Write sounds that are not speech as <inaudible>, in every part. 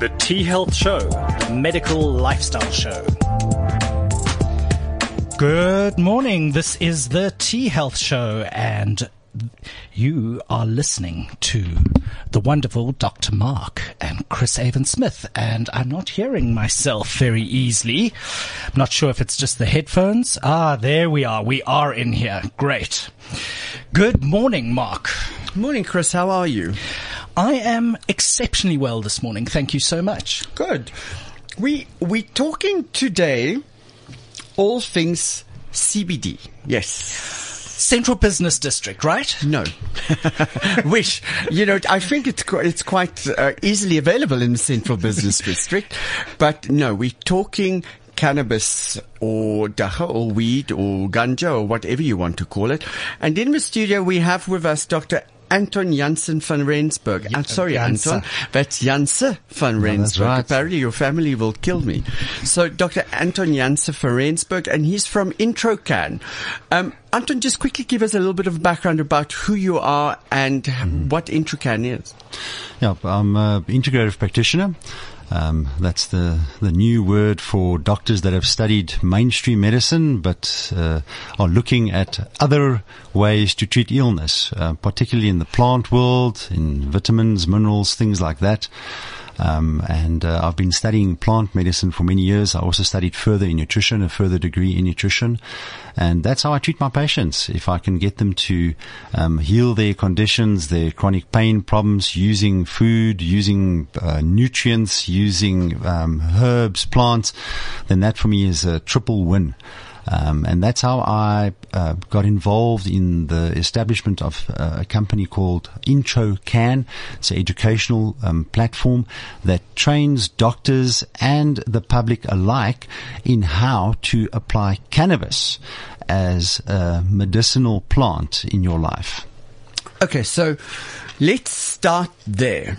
The T Health Show, the medical lifestyle show. Good morning. This is the T Health Show, and you are listening to the wonderful Dr. Mark and Chris Avon Smith. And I'm not hearing myself very easily. I'm not sure if it's just the headphones. Ah, there we are. We are in here. Great. Good morning, Mark. Morning, Chris. How are you? I am exceptionally well this morning. Thank you so much. Good. We we talking today all things CBD. Yes. Central Business District, right? No. <laughs> Which, you know, I think it's quite, it's quite uh, easily available in the Central Business <laughs> District. But no, we're talking cannabis or dagga or weed or ganja or whatever you want to call it. And in the studio we have with us Dr. Anton Janse van Rensburg. I'm sorry, Janse. Anton. That's Janse van Rensburg. right. Apparently your family will kill me. So Dr. Anton Janse van Rensburg, and he's from Introcan. Um, Anton, just quickly give us a little bit of background about who you are and what Introcan is. Yeah, I'm an integrative practitioner. Um, that's the, the new word for doctors that have studied mainstream medicine but uh, are looking at other ways to treat illness, uh, particularly in the plant world, in vitamins, minerals, things like that. Um, and uh, I've been studying plant medicine for many years. I also studied further in nutrition, a further degree in nutrition, and that's how I treat my patients. If I can get them to um, heal their conditions, their chronic pain problems, using food, using uh, nutrients, using um, herbs, plants, then that for me is a triple win. Um, and that's how I uh, got involved in the establishment of uh, a company called Intro Can. It's an educational um, platform that trains doctors and the public alike in how to apply cannabis as a medicinal plant in your life. Okay, so let's start there.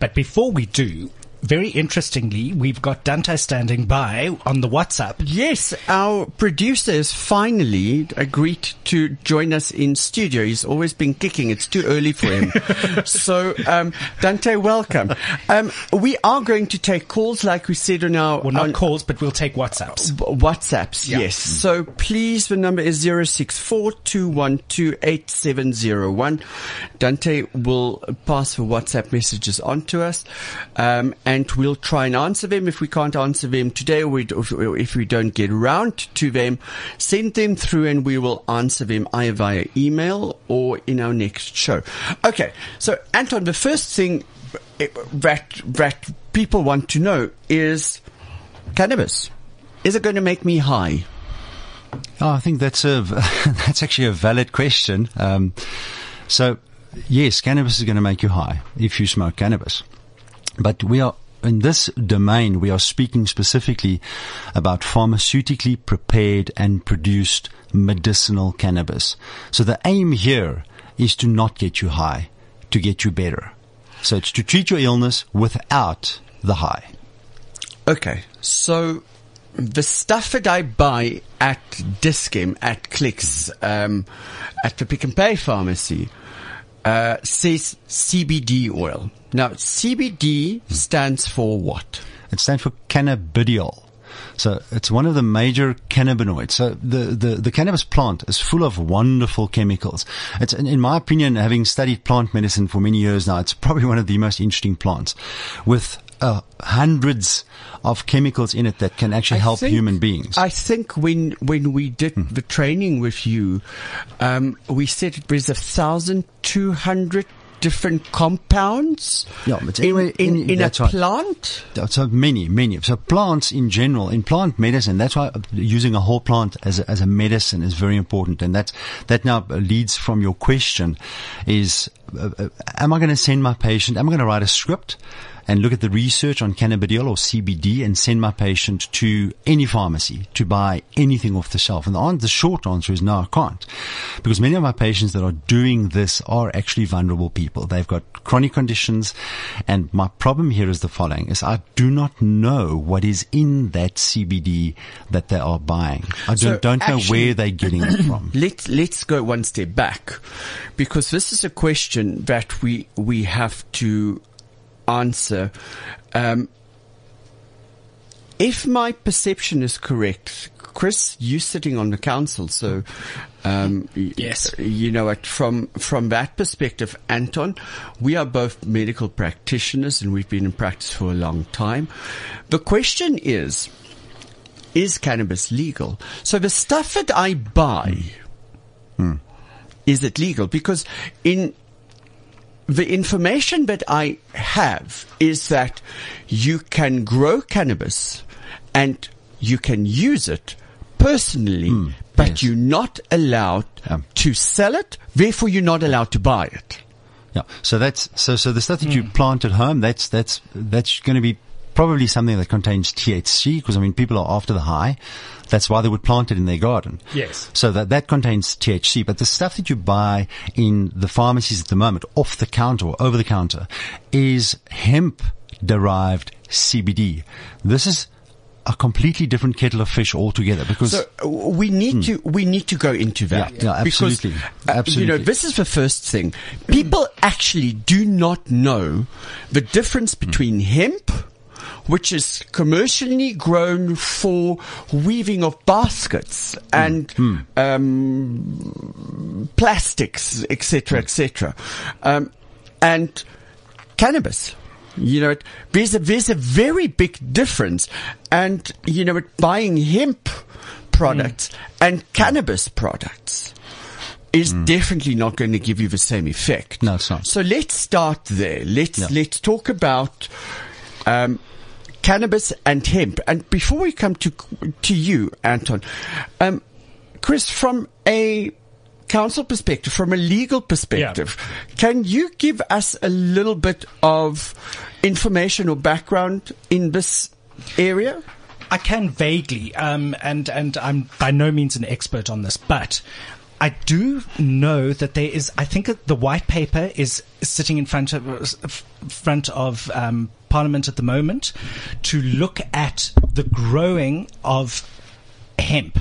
But before we do, very interestingly, we've got Dante standing by on the WhatsApp. Yes, our producers finally agreed to join us in studio. He's always been kicking. It's too early for him. <laughs> so, um, Dante, welcome. Um, we are going to take calls, like we said on our Well, not on, calls, but we'll take WhatsApps. WhatsApps. Yeah. Yes. So please, the number is zero six four two one two eight seven zero one. Dante will pass the WhatsApp messages on to us, um, and we'll try and answer them. If we can't answer them today, or if, we don't get around to them, send them through, and we will answer them either via email or in our next show. Okay. So Anton, the first thing eh, that that people want to know is cannabis. Is it going to make me high? Oh, I think that's a <laughs> that's actually a valid question. Um, so, yes, cannabis is going to make you high if you smoke cannabis, but we are in this domain. We are speaking specifically about pharmaceutically prepared and produced medicinal cannabis. So the aim here is to not get you high, to get you better. So it's to treat your illness without the high. Okay, so the stuff that I buy at Dis-Chem, at Clicks, um, at the Pick and Pay pharmacy, uh, says CBD oil. Now, CBD stands for what? It stands for cannabidiol. So it's one of the major cannabinoids. So the, the, the cannabis plant is full of wonderful chemicals. It's, in in my opinion, having studied plant medicine for many years now, it's probably one of the most interesting plants with uh, hundreds of chemicals in it that can actually help think- human beings. I think when when we did the training with you, um, we said it was a thousand two hundred different compounds. Yeah, but in, anyway, in, in- in a that's right. plant. So many, many. So plants in general, in plant medicine, that's why using a whole plant as a, as a medicine is very important. And that's, that now leads from your question is, uh, uh, am I going to send my patient, am I going to write a script and look at the research on cannabidiol or CBD and send my patient to any pharmacy to buy anything off the shelf? And the, the short answer is no, I can't. Because many of my patients that are doing this are actually vulnerable people. They've got chronic conditions. And my problem here is the following is I do not know what is in that CBD that they are buying. I So don't, don't know actually- where they're getting it from. <clears throat> Let's let's go one step back, because this is a question that we we have to answer. Um, if my perception is correct, Chris, you're sitting on the council, so um, Yes. you know what from from that perspective, Anton, we are both medical practitioners and we've been in practice for a long time. The question is, is cannabis legal? So the stuff that I buy, is it legal? Because in the information that I have is that you can grow cannabis and you can use it personally, hmm, but yes. you're not allowed Yeah. to sell it. Therefore, you're not allowed to buy it. Yeah. So that's so so the stuff that you hmm. plant at home, that's that's that's going to be probably something that contains THC because I mean people are after the high. That's why they would plant it in their garden. Yes. So that that contains THC, but the stuff that you buy in the pharmacies at the moment, off the counter or over the counter, is hemp derived CBD. This is a completely different kettle of fish altogether because So uh, we need to we need to go into that. Hmm. Yeah, yeah, absolutely. Because, uh, You know, Absolutely. this is the first thing. People actually do not know the difference between hemp, which is commercially grown for weaving of baskets and Hmm. um, plastics, etc., etc., um, and cannabis. You know, there's a there's a very big difference, and you know, buying hemp products and cannabis products is definitely not going to give you the same effect. No, it's not. So let's start there. Let's let's talk about um, cannabis and hemp. And before we come to to you, Anton, um, Chris, from a council perspective, from a legal perspective, can you give us a little bit of information or background in this area? I can vaguely, um, and and I'm by no means an expert on this, but I do know that there is. I think the white paper is sitting in front of front of um, Parliament at the moment to look at the growing of hemp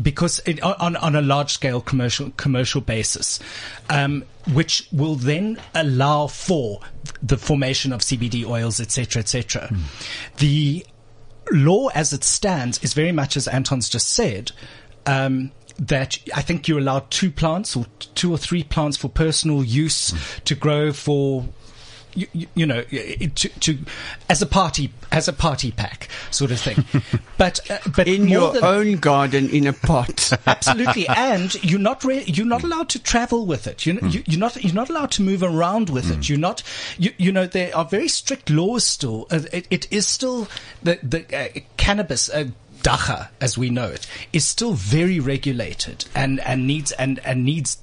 because it, on on a large scale commercial commercial basis, um, which will then allow for the formation of CBD oils, etc., etc. The law as it stands is very much as Anton's just said. Um, that I think you're allowed two plants or two or three plants for personal use to grow for you, you, know, to, to as a party as a party pack sort of thing. <laughs> but uh, but In your than- own garden, in a pot. <laughs> absolutely. And you're not re- you're not allowed to travel with it. You, you you're not you're not allowed to move around with it. You're not you, you know there are very strict laws still. Uh, it, it is still the the uh, cannabis uh, dagga as we know it is still very regulated and and needs and and needs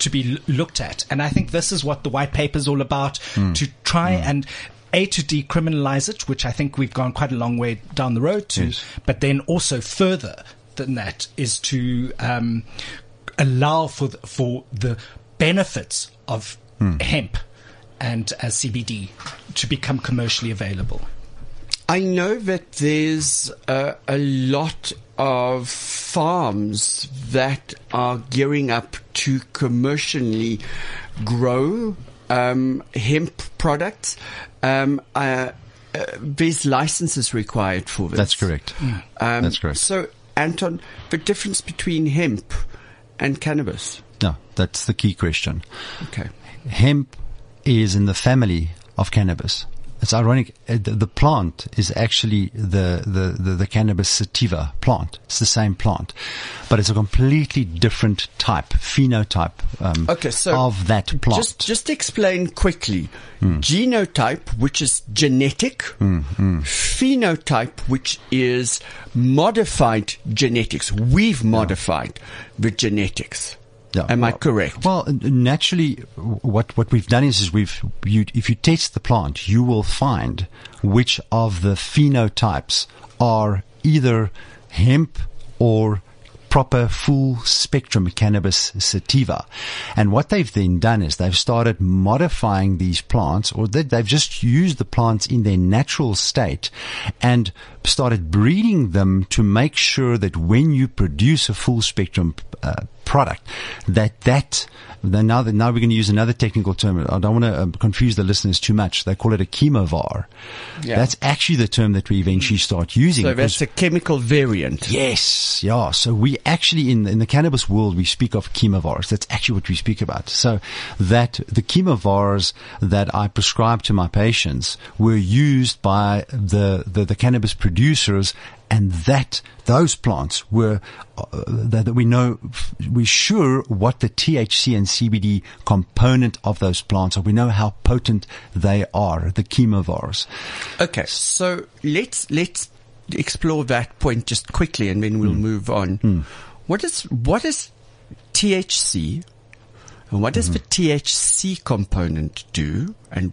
to be l- looked at. And I think this is what the white paper is all about to try and a to decriminalize it, which I think we've gone quite a long way down the road to, Yes. but then also further than that is to um, allow for the, for the benefits of hemp and uh, CBD to become commercially available. I know that there's uh, a lot of farms that are gearing up to commercially grow um, hemp products. Um, uh, uh, there's licenses required for this. That's correct. Um, That's correct. So, Anton, the difference between hemp and cannabis. No, that's the key question. Okay. hemp is in the family of cannabis. It's ironic. uh, The, plant is actually the, the, the, the cannabis sativa plant. It's the same plant, but it's a completely different type, phenotype um, Okay, so of that plant. Just just explain quickly. Genotype, which is genetic, phenotype, which is modified genetics. We've modified the genetics. Yeah, Am I correct? Well, naturally, what what we've done is, is we've you, if you test the plant, you will find which of the phenotypes are either hemp or proper full spectrum cannabis sativa. And what they've then done is they've started modifying these plants or they, they've just used the plants in their natural state and started breeding them to make sure that when you produce a full spectrum uh, product, that that then now that now we're going to use another technical term. I don't want to um, confuse the listeners too much. They call it a chemovar. Yeah. That's actually the term that we eventually start using. So that's a chemical variant. Yes, yeah. So we actually in in the cannabis world we speak of chemovars. That's actually what we speak about. So that the chemovars that I prescribe to my patients were used by the the, the cannabis producers. And that those plants were uh, that, that we know we're sure what the THC and CBD component of those plants are. We know how potent they are. The chemovars. Okay, so let's let's explore that point just quickly, and then we'll move on. What is what is THC, and what does Mm-hmm. the THC component do, and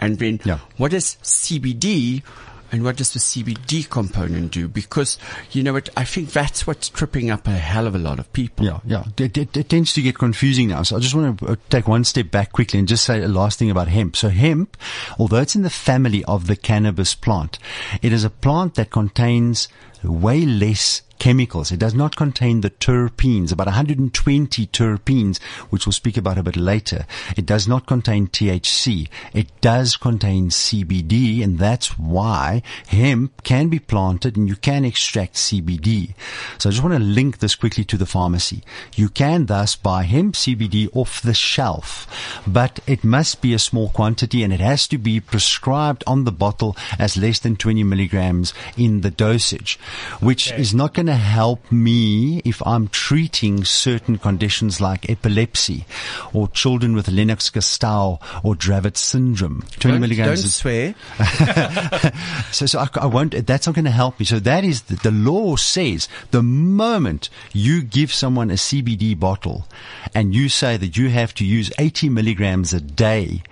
and then Yeah. what is CBD, and what does the CBD component do? Because you know what, I think that's what's tripping up a hell of a lot of people. Yeah, yeah. It, it, it tends to get confusing now. So I just want to uh, take one step back quickly and just say a last thing about hemp. So hemp, although it's in the family of the cannabis plant, it is a plant that contains way less chemicals. It does not contain the terpenes, about 120 terpenes, which we'll speak about a bit later. It does not contain THC. It does contain CBD, and that's why hemp can be planted and you can extract CBD. So I just want to link this quickly to the pharmacy. You can thus buy hemp CBD off the shelf, but it must be a small quantity and it has to be prescribed on the bottle as less than 20 milligrams in the dosage, which is not going to help me if I'm treating certain conditions like epilepsy or children with Lennox-Gastaut or Dravet syndrome. 20 Don't, milligrams don't is swear. <laughs> so, so I, I won't, that's not going to help me. So that is the, the law says the moment you give someone a CBD bottle and you say that you have to use 80 milligrams a day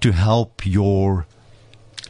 to help your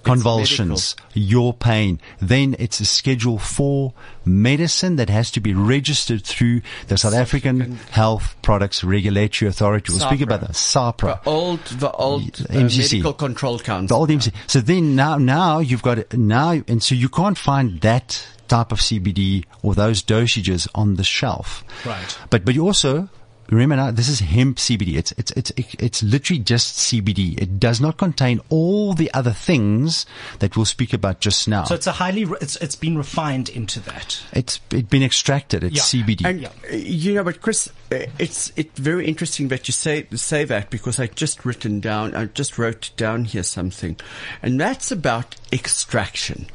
convulsions, your pain, then it's a schedule four medicine that has to be registered through the South African Health Products Regulatory Authority. We'll speak about that. SAHPRA. The old, the old uh, MCC. medical control council. The old MC. So then now, now you've got now, and so you can't find that type of CBD or those dosages on the shelf. Right. But but you also remember now this is hemp CBD. It's it's it's it's literally just CBD. It does not contain all the other things that we'll speak about just now. So it's a highly, it's, it's been refined into that. it's it's been extracted. It's Yeah. CBD. And Yeah. uh, you know, but Chris, uh, it's it's very interesting that you say say that because I just written down, I just wrote down here something, and that's about extraction.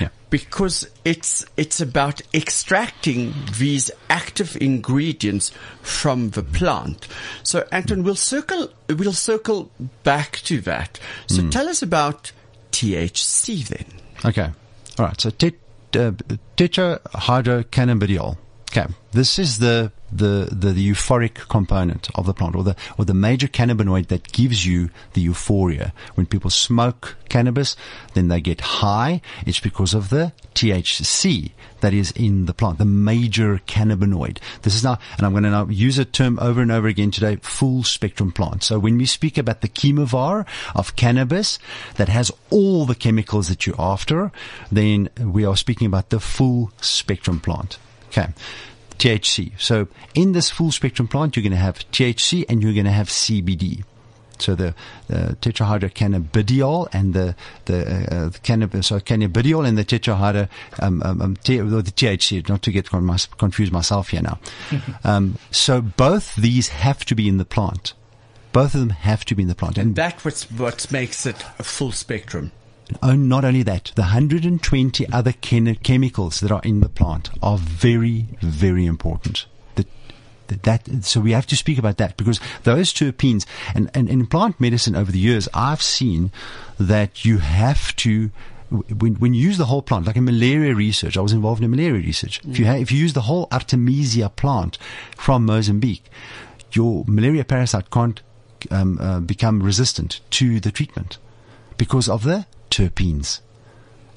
Yeah. Because it's it's about extracting these active ingredients from the plant. So, Anton, we'll circle we'll circle back to that. So, Hmm. tell us about THC then. Okay. All right. So tet, uh, tetrahydrocannabidiol. Okay. This is the, the, the, the euphoric component of the plant or the, or the major cannabinoid that gives you the euphoria. When people smoke cannabis, then they get high. It's because of the THC that is in the plant, the major cannabinoid. This is now, and I'm going to now use a term over and over again today, full spectrum plant. So when we speak about the chemovar of cannabis that has all the chemicals that you're after, then we are speaking about the full spectrum plant. Okay. THC. So in this full spectrum plant, you're going to have THC and you're going to have CBD. So the, the tetrahydrocannabidiol and the the, uh, the cannabis, so cannabidiol and the tetrahydro um, um, um, the THC. Not to get con- my, confuse myself here now. <laughs> um, so both these have to be in the plant. Both of them have to be in the plant. And That's what's what makes it a full spectrum. Oh, not only that, the 120 other chem- chemicals that are in the plant are very, very important. The, the, that, so we have to speak about that because those terpenes, and, and in plant medicine over the years, I've seen that you have to, when, when you use the whole plant, like in malaria research, I was involved in malaria research. If you ha- if you use the whole Artemisia plant from Mozambique, your malaria parasite can't um, uh, become resistant to the treatment because of the terpenes.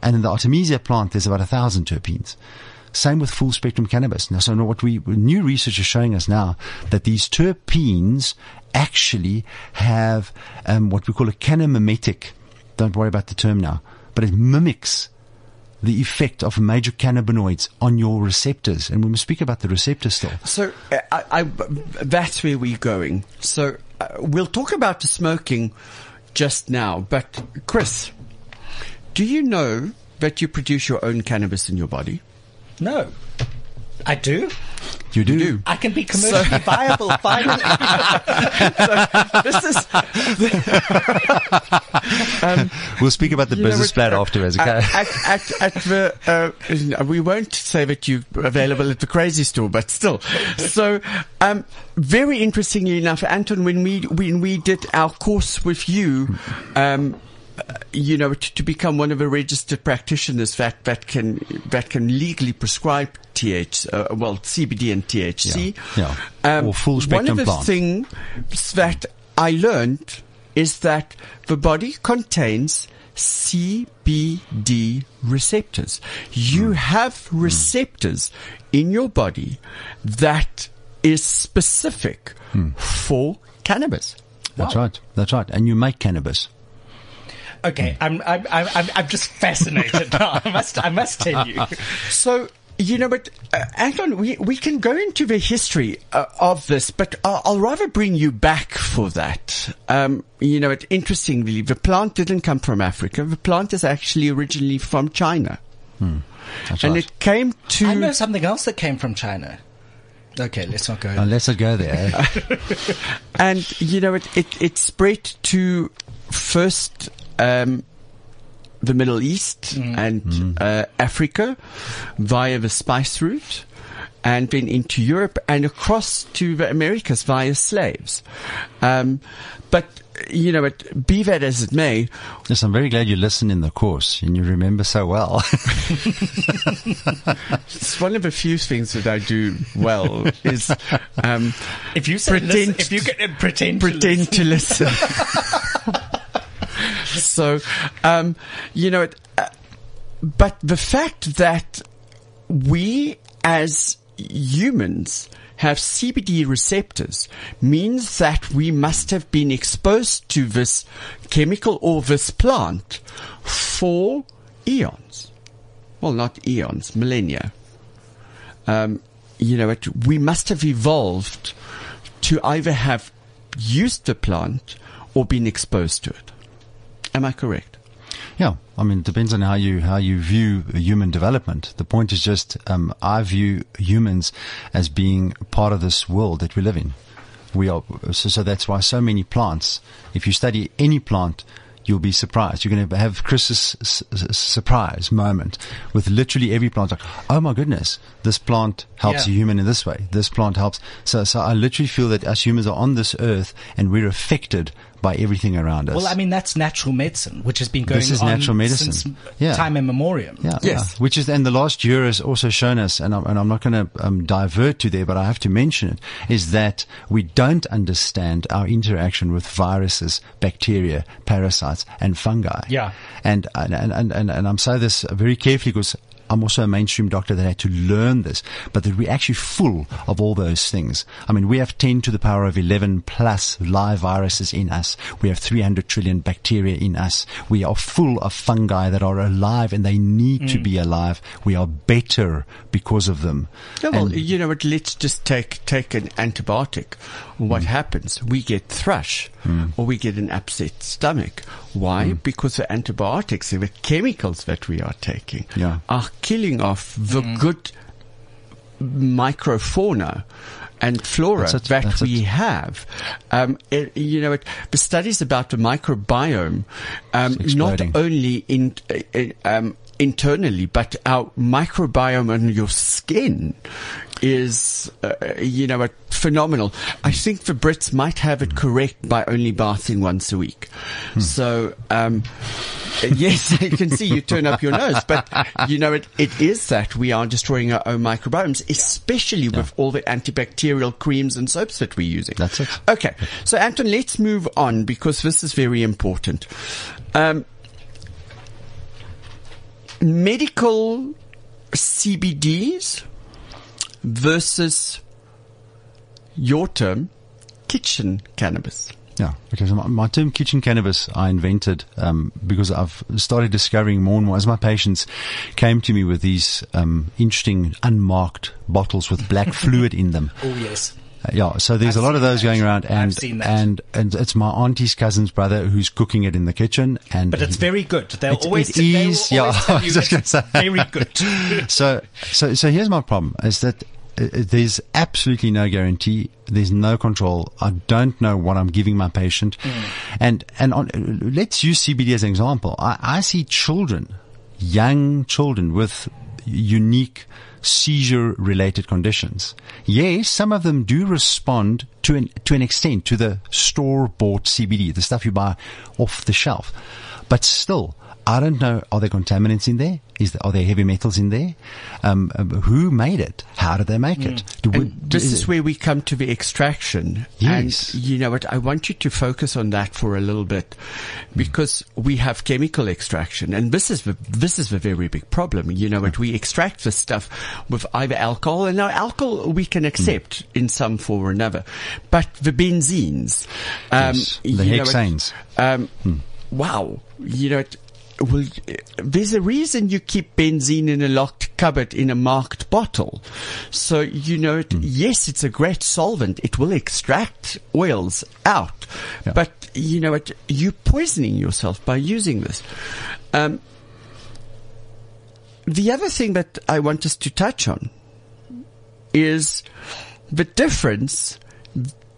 And in the Artemisia plant, there's about a thousand terpenes. Same with full spectrum cannabis. Now, so now what we, new research is showing us now that these terpenes actually have um, what we call a cannamimetic. Don't worry about the term now, but it mimics the effect of major cannabinoids on your receptors. And we must speak about the receptors still. So uh, I, I, that's where we're going. So uh, we'll talk about the smoking just now. But Chris, do you know that you produce your own cannabis in your body? No. I do. You do. do. I can be commercially viable finally. <laughs> This is We'll speak about the You know business plan uh, afterwards, okay? At, at, at the, uh, we won't say that you're available at the crazy store, but still. So, um, very interestingly enough, Anton, when we, when we did our course with you, um, you know, to, to become one of the registered practitioners that, that can, that can legally prescribe TH, uh, well, CBD and THC. Yeah, yeah. Or full spectrum One of the plants. things that I learned is that the body contains CBD receptors. You Hmm. have receptors in your body that is specific Hmm. for cannabis. That's right. That's right. And you make cannabis. Okay, I'm, I'm, I'm, I'm- I'm just fascinated now. <laughs> I must, I must tell you. So, you know, but uh, Anton, we, we can go into the history uh, of this, but I'll, I'll rather bring you back for that. Um, you know, it, interestingly, the plant didn't come from Africa. The plant is actually originally from China. That's and right. it came to I know something else that came from China. Okay, let's not go. Uh, let's not go there. <laughs> and you know it it, it spread to first um, the Middle East and uh, Africa via the spice route. And then into Europe and across to the Americas via slaves. Um, but, you know, it, be that as it may, yes, I'm very glad you listened in the course and you remember so well. <laughs> it's one of the few things that I do well is um, if you Pretend- listen, if you can uh, pretend, to listen. to listen. <laughs> <laughs> so, um, you know, uh, but the fact that we as humans have CBD receptors means that we must have been exposed to this chemical or this plant for eons. Well, not eons, millennia. Um, you know, it, we must have evolved to either have used the plant or been exposed to it. Am I correct? Yeah, I mean, it depends on how you how you view human development. The point is just, um, I view humans as being part of this world that we live in. We are so, so that's why so many plants. If you study any plant, you'll be surprised. You're going to have Chris's surprise moment with literally every plant. Like, oh my goodness, this plant helps Yeah. a human in this way. This plant helps. So, so I literally feel that us humans are on this earth and we're affected by everything around us. Well, I mean, that's natural medicine, which has been going This is on natural medicine. since Yeah. time immemorial. Yeah, Yes. yeah. Which is, and the last year has also shown us, and I'm, and I'm not going to um, divert to there, but I have to mention it, is that we don't understand our interaction with viruses, bacteria, parasites, and fungi. Yeah. And, and, and, and, and I'm saying this very carefully because I'm also a mainstream doctor that had to learn this, but that we're actually full of all those things. I mean, we have 10 to the power of 11 plus live viruses in us. We have 300 trillion bacteria in us. We are full of fungi that are alive and they need Mm. to be alive. We are better because of them. Yeah, well, And- you know what? Let's just take take an antibiotic. What mm. happens? We get thrush, mm. or we get an upset stomach. Why? Mm. Because the antibiotics, the chemicals that we are taking, Yeah. are killing off the good microfauna and flora it, that we it. have. Um, it, you know, it, the studies about the microbiome, um, not only in, uh, um, internally, but our microbiome on your skin is, uh, you know, phenomenal. I think the Brits might have it correct by only bathing once a week. Hmm. So, um, <laughs> yes, I can see you turn up your nose, but you know, it, it is that we are destroying our own microbiomes, especially with all the antibacterial creams and soaps that we're using. That's it. Okay. So, Anton, let's move on because this is very important. Um, medical CBDs versus your term, kitchen cannabis. Yeah, because my, my term kitchen cannabis I invented um, because I've started discovering more and more as my patients came to me with these um, interesting unmarked bottles with black <laughs> fluid in them. Oh yes. Uh, yeah, so there's I've a lot of those that. going around, I've and seen that. and and it's my auntie's cousin's brother who's cooking it in the kitchen, and But it's very good. They'll It- always, it <laughs> always yeah, I was just it's gonna say. very good. <laughs> so so so here's my problem is that there's absolutely no guarantee. There's no control. I don't know what i'm giving my patient. And and on, uh, let's use cbd as an example. I, I see children young children with unique seizure related conditions. Yes some of them do respond to an to an extent to the store bought cbd the stuff you buy off the shelf. But still I don't know. Are there contaminants in there? Is there, are there heavy metals in there? Um, um, who made it? How did they make it? Do this is where we come to the extraction. Yes. And you know what? I want you to focus on that for a little bit because we have chemical extraction and this is the, this is the very big problem. You know what? We extract this stuff with either alcohol and now alcohol we can accept in some form or another, but the benzenes, um, Yes, the hexanes. Um, Wow. You know, it- well, there's a reason you keep benzene in a locked cupboard in a marked bottle. So, you know, it, yes, it's a great solvent. It will extract oils out. Yeah. But, you know, it, you're poisoning yourself by using this. Um, the other thing that I want us to touch on is the difference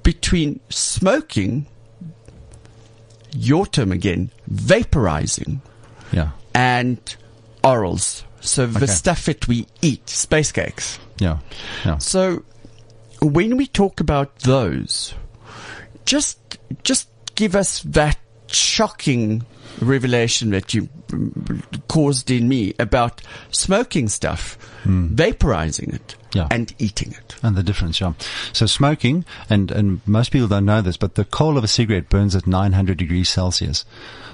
between smoking your term again, vaporizing yeah, and orals. So the Okay. stuff that we eat, space cakes. yeah, yeah. So when we talk about those, just just give us that shocking revelation that you mm, caused in me about smoking stuff, vaporizing it, Yeah. and eating it. And the difference, yeah. So smoking, and, and most people don't know this, but the coal of a cigarette burns at 900 degrees Celsius.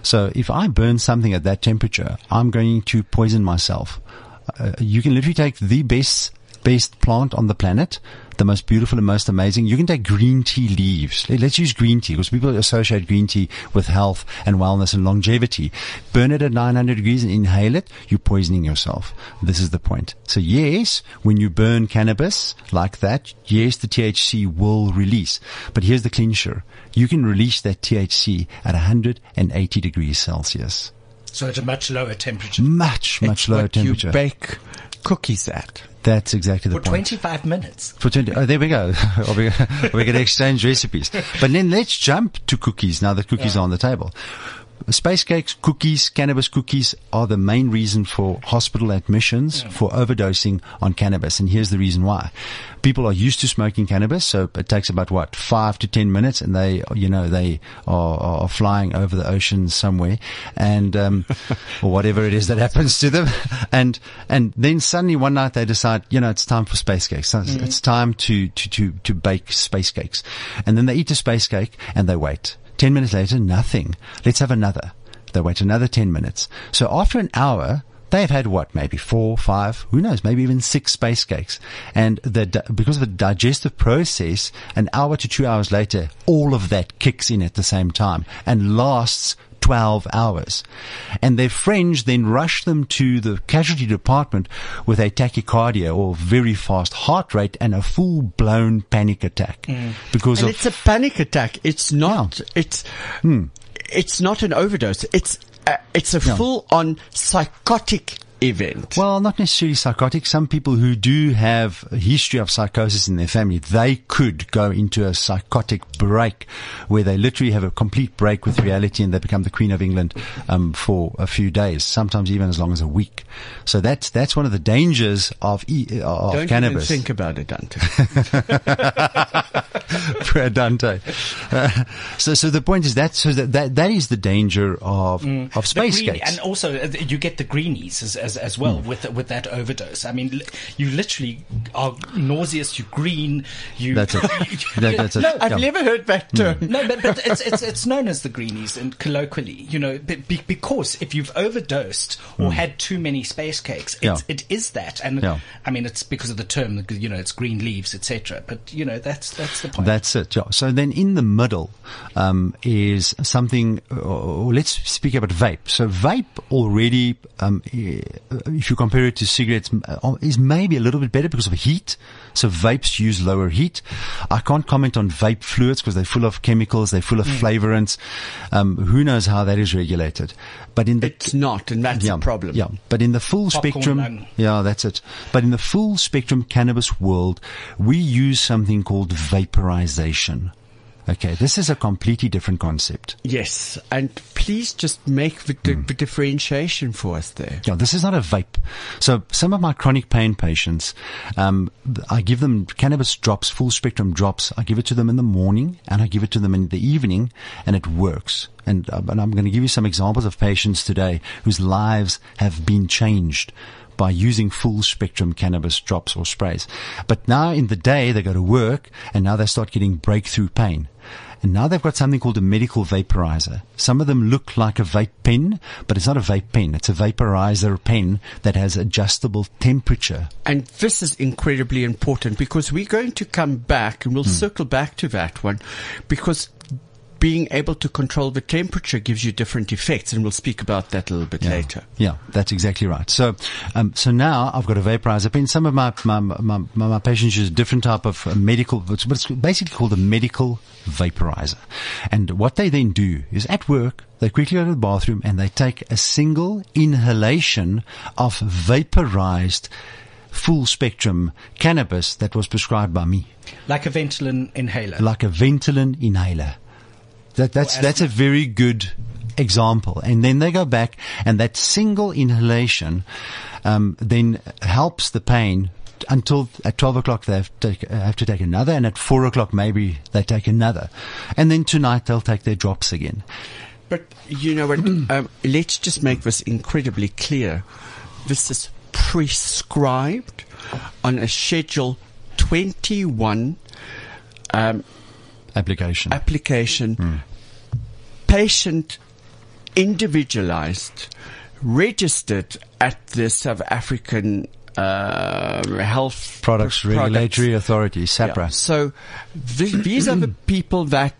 So if I burn something at that temperature, I'm going to poison myself. Uh, you can literally take the best, best plant on the planet, the most beautiful and most amazing. You can take green tea leaves. Let- Let's use green tea because people associate green tea with health and wellness and longevity. Burn it at 900 degrees and inhale it. You're poisoning yourself. This is the point. So yes, when you burn cannabis like that, yes, the THC will release. But here's the clincher. You can release that THC at 180 degrees Celsius. So at a much lower temperature. Much, much It's lower temperature. You bake cookies at. That's exactly the point. For 25 minutes. For 20, oh, there we go. <laughs> we, we're going to exchange recipes. But then let's jump to cookies now that cookies are on the table. Space cakes, cookies, cannabis cookies are the main reason for hospital admissions for overdosing on cannabis. And here's the reason why. People are used to smoking cannabis, so it takes about what, five to ten minutes and they, you know, they are, are flying over the ocean somewhere and, um, <laughs> or whatever it is that happens to them. And, and then suddenly one night they decide, you know, it's time for space cakes. It's, it's time to, to, to, to bake space cakes. And then they eat a space cake and they wait. Ten minutes later, nothing. Let's have another. They wait another ten minutes. So after an hour, they've had what, maybe four, five, who knows, maybe even six space cakes. And the, because of the digestive process, an hour to two hours later, all of that kicks in at the same time and lasts 12 hours. And their friends then rush them to the casualty department with a tachycardia or very fast heart rate and a full blown panic attack because And of it's a panic attack. It's not. It's. It's not an overdose. It's. Uh, it's a. Yeah. full on psychotic event. Well, not necessarily psychotic. Some people who do have a history of psychosis in their family, they could go into a psychotic break where they literally have a complete break with reality and they become the Queen of England um, for a few days, sometimes even as long as a week. So that's that's one of the dangers of e- of Don't cannabis. think about it, Dante. <laughs> Poor Dante. Uh, so, so the point is that so that that, that is the danger of of space green- cakes. And also, uh, you get the greenies as, as, as well with with that overdose. I mean, you literally are nauseous. You're green. You. That's it. <laughs> That- that's it. No, I've Yeah. never heard that term. no, but, but it's, it's it's known as the greenies and colloquially, you know, be, be, because if you've overdosed or had too many space cakes, it's, Hmm. Yeah. it is that. And Yeah. I mean, it's because of the term, you know, it's green leaves, etc. But you know, that's that's the point. That's it. Yeah. So then in the middle um, is something, or let's speak about vape. So vape already, um, if you compare it to cigarettes, uh, is maybe a little bit better because of heat. So vapes use lower heat. I can't comment on vape fluids because they're full of chemicals, they're full of flavorants. Um, who knows how that is regulated? But in the It's not, and that's yeah, a problem. Yeah, but in the full Popcorn spectrum, lung. yeah, that's it. But in the full spectrum cannabis world, we use something called vaporization. Okay, this is a completely different concept. Yes, and please just make the, the, the differentiation for us there. Yeah, this is not a vape. So some of my chronic pain patients, um, I give them cannabis drops, full spectrum drops. I give it to them in the morning and I give it to them in the evening, and it works. And, uh, and I'm going to give you some examples of patients today whose lives have been changed by using full spectrum cannabis drops or sprays. But now in the day they go to work and now they start getting breakthrough pain. And now they've got something called a medical vaporizer. Some of them look like a vape pen, but it's not a vape pen. It's a vaporizer pen that has adjustable temperature. And this is incredibly important because we're going to come back and we'll Hmm. circle back to that one because being able to control the temperature gives you different effects and we'll speak about that a little bit later. Yeah, that's exactly right. So, um, so now I've got a vaporizer pen. Some of my my, my, my, my patients use a different type of uh, medical, but it's basically called a medical vaporizer. And what they then do is at work, they quickly go to the bathroom and they take a single inhalation of vaporized full spectrum cannabis that was prescribed by me, like a Ventolin inhaler. like a Ventolin inhaler. That, that's, that's a very good example. And then they go back and that single inhalation, um, then helps the pain until at 12 o'clock they have to, take, uh, have to take another and at 4 o'clock maybe they take another. And then tonight they'll take their drops again. But you know what? <clears throat> um, let's just make this incredibly clear. This is prescribed on a Schedule 21 um, Application. application, patient individualized, registered at the South African uh, Health Products Pro- Regulatory Authority, Yeah. SAHPRA. So th- these are the people that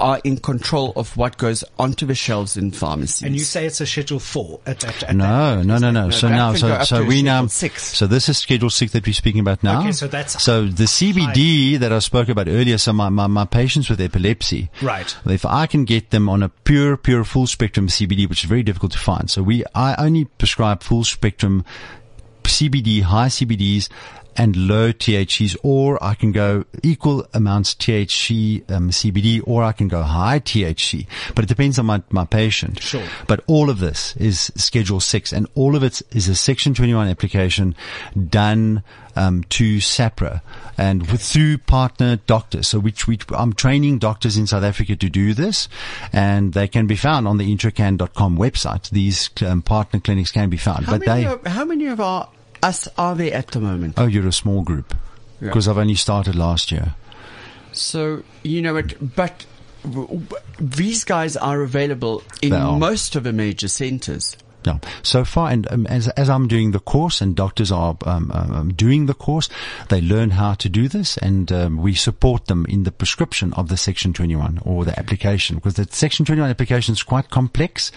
are in control of what goes onto the shelves in pharmacies. and you say it's a Schedule Four at, at, at No, that. no, no, no. No, So now, so so we now, six. so this is Schedule Six that we're speaking about now. Okay, so that's so the CBD that I spoke about earlier. So my, my, my patients with epilepsy, Right. If I can get them on a pure, pure full spectrum CBD, which is very difficult to find. So we, I only prescribe full spectrum CBD, high CBDs and low THCs, or I can go equal amounts THC, um, CBD, or I can go high THC. But it depends on my, my patient. Sure. But all of this is Schedule 6 and all of it is a Section 21 application done um, to SAHPRA and with, through partner doctors. So which we, I'm training doctors in South Africa to do this and they can be found on the intracan.com website. These um, partner clinics can be found. how but they, of, how many of our us are there at the moment? oh, you're a small group Yeah. because I've only started last year. So you know it, but w- w- these guys are available in are. most of the major centers. Yeah. So far, and um, as as I'm doing the course, and doctors are um, um, doing the course, they learn how to do this, and um, we support them in the prescription of the Section 21 or the application, because the Section 21 application is quite complex.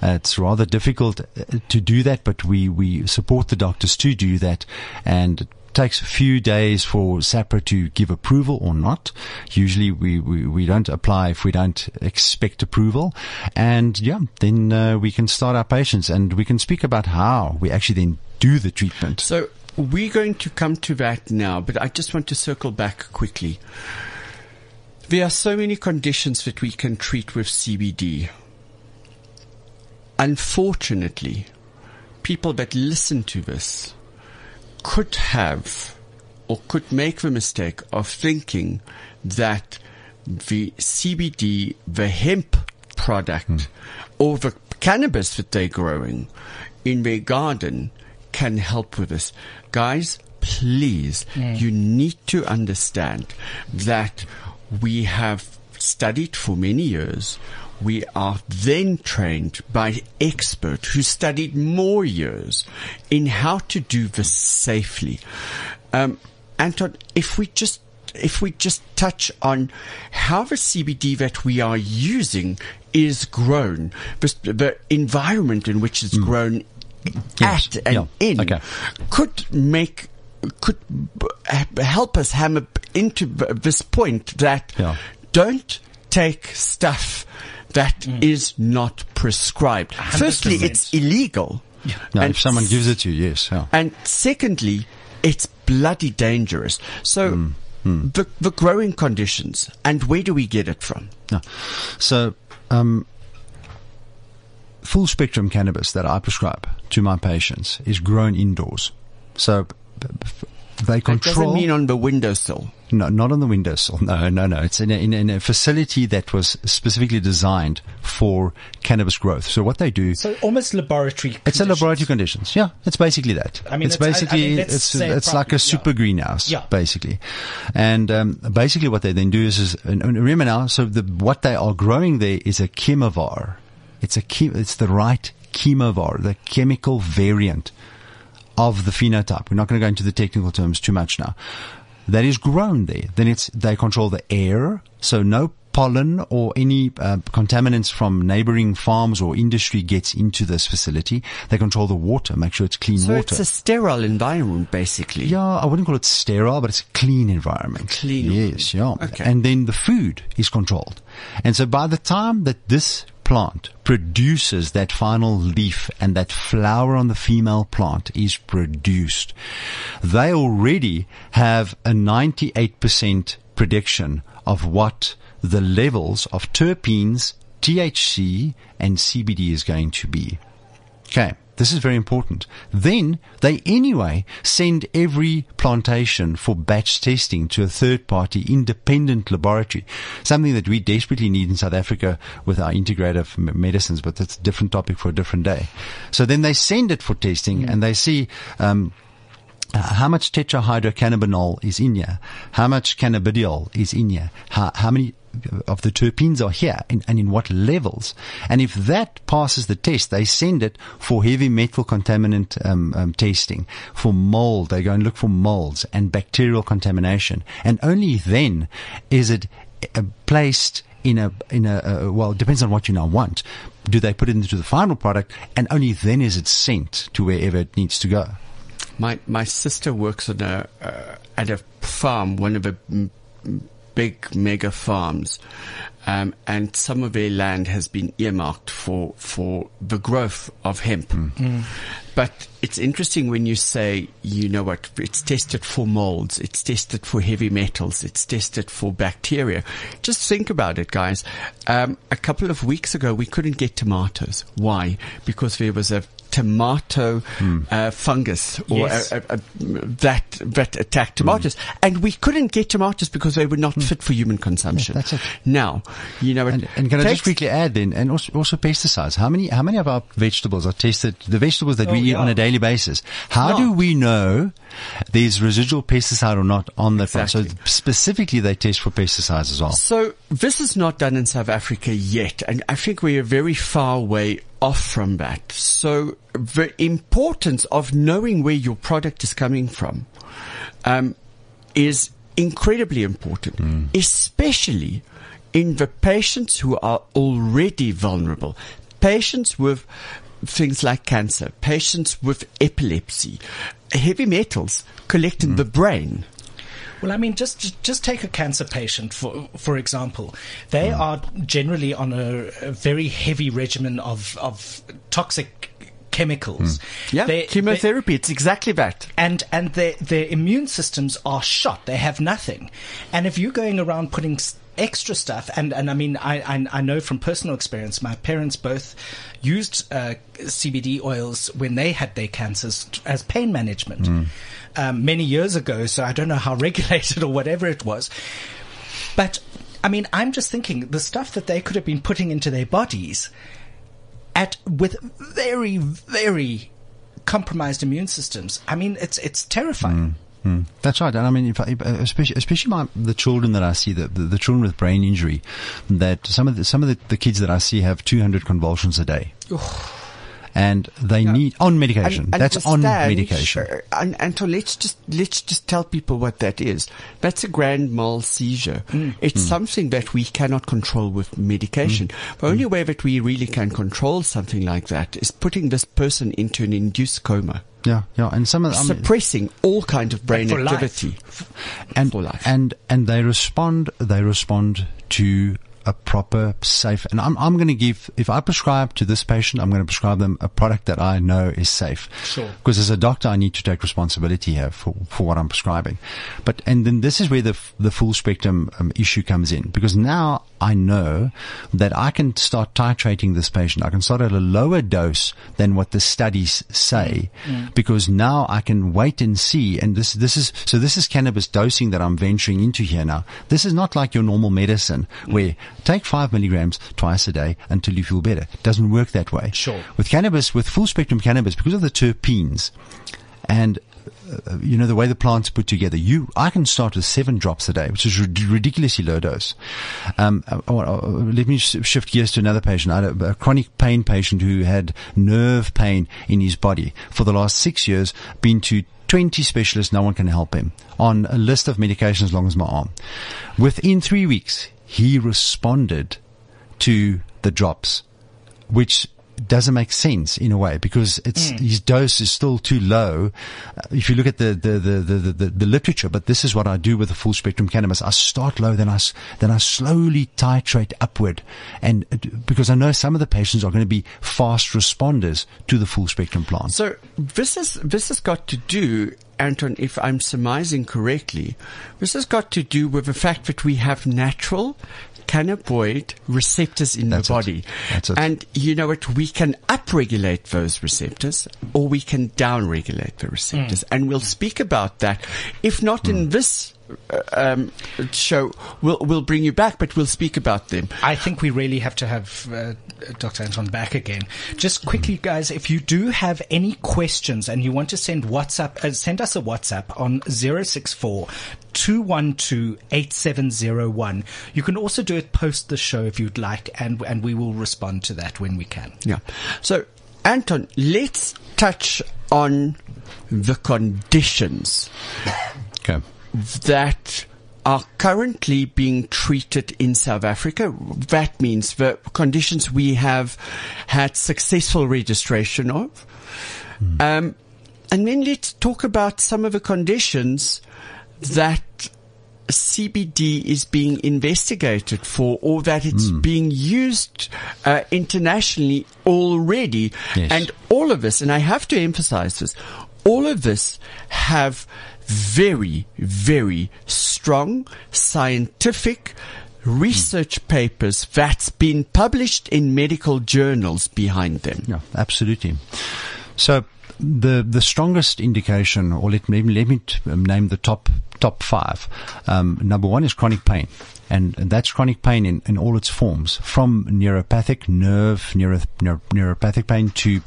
Uh, it's rather difficult uh, to do that, but we we support the doctors to do that, and takes a few days for SAHPRA to give approval or not. Usually we, we, we don't apply if we don't expect approval. And yeah, then uh, we can start our patients and we can speak about how we actually then do the treatment. So we're going to come to that now, but I just want to circle back quickly. There are so many conditions that we can treat with CBD. Unfortunately, people that listen to this could have or could make the mistake of thinking that the CBD, the hemp product, hmm. or the cannabis that they're growing in their garden can help with this. Guys, please, you need to understand that we have studied for many years. We are then trained by experts who studied more years in how to do this safely. Um, Anton, if we just if we just touch on how the CBD that we are using is grown, the, the environment in which it's grown Yes. at and Yeah. in Okay. could make could b- help us hammer into b- this point that Yeah. don't take stuff that is not prescribed. Firstly, 100%. it's illegal. Now, And if someone gives it to you, yes. Yeah. and secondly, it's bloody dangerous. So Hmm, the the growing conditions and where do we get it from? No. So, um, full spectrum cannabis that I prescribe to my patients is grown indoors. So, b- b- they It control. doesn't mean on the windowsill. No, not on the windowsill. No, no, no. It's in a, in, in a facility that was specifically designed for cannabis growth. So what they do, So almost laboratory. it's a laboratory conditions. Yeah, it's basically that. I mean, it's it's- I- I basically mean, let's it's say it's like a super yeah. greenhouse, Yeah. basically. And um, basically, what they then do is, is and and remember now. So the what they are growing there is a chemovar. It's a chem, it's the right chemovar, the chemical variant of the phenotype. We're not going to go into the technical terms too much now. That is grown there. Then it's they control the air, so no pollen or any uh, contaminants from neighboring farms or industry gets into this facility. They control the water, make sure it's clean So water. it's a sterile environment, basically. Yeah, I wouldn't call it sterile, but it's a clean environment. Clean. Yes, yeah. Okay. And then the food is controlled. And so by the time that this plant produces that final leaf and that flower on the female plant is produced, they already have a 98% prediction of what the levels of terpenes, THC, and CBD is going to be. Okay. This is very important. Then they anyway send every plantation for batch testing to a third party independent laboratory. Something that we desperately need in South Africa with our integrative medicines, but that's a different topic for a different day. So then they send it for testing and they see, um, how much tetrahydrocannabinol is in here? How much cannabidiol is in here? How, how many of the terpenes are here and, and in what levels? And if that passes the test, they send it for heavy metal contaminant um, um, testing, for mold. They go and look for molds and bacterial contamination. And only then is it uh, placed in a in a uh, well it depends on what you now want do they put it into the final product and only then is it sent to wherever it needs to go My my sister works on a uh, at a farm, one of the mm, mm, big mega farms, um, and some of their land has been earmarked for for the growth of hemp. But it's interesting when you say, you know what, it's tested for molds, it's tested for heavy metals, it's tested for bacteria. Just think about it, guys. Um, a couple of weeks ago, we couldn't get tomatoes. Why? Because there was a tomato uh, hmm. fungus or Yes. a, a, a, that that attacked hmm. tomatoes, and we couldn't get tomatoes because they were not hmm. fit for human consumption. that's it. Now, you know, And, and can I just quickly add then, and also, also pesticides. How many, how many of our vegetables are tested, the vegetables that we Oh, eat on a daily basis? How Not. do we know there's residual pesticide or not on that plant? So specifically they test for pesticides as well. So this is not done in South Africa yet, and I think we are very far away off from that. So the importance of knowing where your product is coming from um, is incredibly important, especially in the patients who are already vulnerable, patients with things like cancer, patients with epilepsy, heavy metals collect in the brain. Well, I mean, just just- just take a cancer patient for for example. They hmm. are generally on a, a very heavy regimen of of toxic chemicals. Hmm. Yeah, They- they- chemotherapy. it's exactly that. and and their their immune systems are shot. They have nothing. And if you're going around putting extra stuff, and and I mean, I I, I know from personal experience, my parents both used uh, CBD oils when they had their cancers as pain management um, many years ago. So I don't know how <laughs> regulated or whatever it was, but. I mean, I'm just thinking the stuff that they could have been putting into their bodies at with very, very compromised immune systems. I mean, it's it's terrifying. Mm, that's right, and I mean, if I, especially especially my, the children that I see, the, the, the children with brain injury, that some of the, some of the, the kids that I see have 200 convulsions a day. and they need on medication. And, and That's on medication. Sure. And, and so let's just let's just tell people what that is. That's a grand mal seizure. Mm. It's mm. something that we cannot control with medication. Mm. The only mm. way that we really can control something like that is putting this person into an induced coma. Yeah, yeah, and some of the, um, suppressing all kinds of brain activity, life. and and and they respond. They respond to a proper, safe, and I'm, I'm going to give, if I prescribe to this patient, I'm going to prescribe them a product that I know is safe. Sure. Because as a doctor, I need to take responsibility here for, for what I'm prescribing. But, and then this is where the, the full spectrum um, issue comes in because now I know that I can start titrating this patient. I can start at a lower dose than what the studies say mm. because now I can wait and see. And this, this is, so this is cannabis dosing that I'm venturing into here now. This is not like your normal medicine mm. where take five milligrams twice a day until you feel better. It doesn't work that way. Sure. With cannabis, with full spectrum cannabis, because of the terpenes and uh, you know the way the plant's put together. You, I can start with seven drops a day, which is a ridiculously low dose. Um, uh, uh, let me shift gears to another patient. I had a, a, chronic pain patient who had nerve pain in his body for the last six years. Been to 20 specialists, no one can help him on a list of medications as long as my arm. Within three weeks, he responded to the drops, which doesn't make sense in a way because it's mm. his dose is still too low. Uh, if you look at the the, the, the, the, the literature, but this is what I do with the full spectrum cannabis. I start low, then I then I slowly titrate upward, and because I know some of the patients are going to be fast responders to the full spectrum plant. So this is this has got to do Anton, if I'm surmising correctly, this has got to do with the fact that we have natural cannabinoid receptors in That's the body. And you know what? We can upregulate those receptors or we can downregulate the receptors. Mm. And we'll speak about that. If not mm. in this um, show, we'll, we'll bring you back, but we'll speak about them. I think we really have to have uh, Dr. Anton back again. Just quickly, guys, if you do have any questions and you want to send WhatsApp, uh, send us a WhatsApp on 064 212 8701. You can also do it post the show if you'd like, and, and we will respond to that when we can. Yeah. So, Anton, let's touch on the conditions. Okay. That are currently being treated in South Africa. That means the conditions we have had successful registration of. Mm. Um, and then let's talk about some of the conditions that CBD is being investigated for or that it's mm. being used uh, internationally already. Yes. And all of this, and I have to emphasize this, all of this have very, very strong scientific research papers that's been published in medical journals behind them. Yeah, absolutely. So the the strongest indication, or let me let me um, name the top top five. Um, number one is chronic pain and that's chronic pain in, in all its forms, from neuropathic nerve, neuro, neuro, neuropathic pain to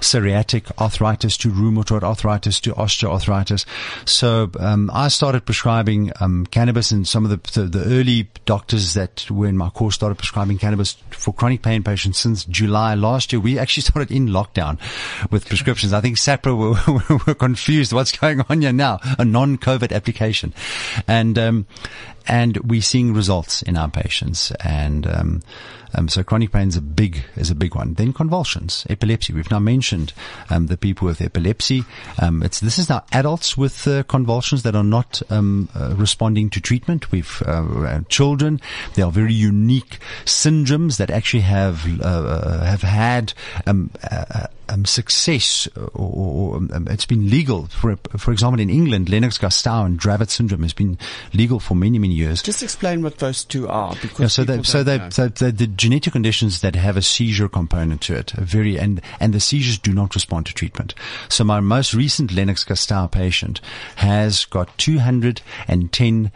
psoriatic arthritis to rheumatoid arthritis to osteoarthritis. So um, I started prescribing um, cannabis, and some of the, the, the early doctors that were in my course started prescribing cannabis for chronic pain patients since July last year. We actually <laughs> started in lockdown with prescriptions. I think SAHPRA <laughs> were, were confused. What's going on here now? A non-COVID application, and um, and we're seeing results in our patients. And um, um, so chronic pain is a big is a big one. Then convulsions, epilepsy. We've now mentioned um, the people with epilepsy. Um, it's this is now adults with uh, convulsions that are not um, uh, responding to treatment. We've uh, children. There are very unique syndromes that actually have uh, uh, have had um, uh, success, or, or it's been legal. For for example, in England, Lennox-Gastaut and Dravet syndrome has been legal for many many years. Just explain what those two are, because yeah, so they, so they, so they, the genetic conditions that have a seizure component to it, very and and the seizures do not respond to treatment. So my most recent Lennox-Gastaut patient has got 210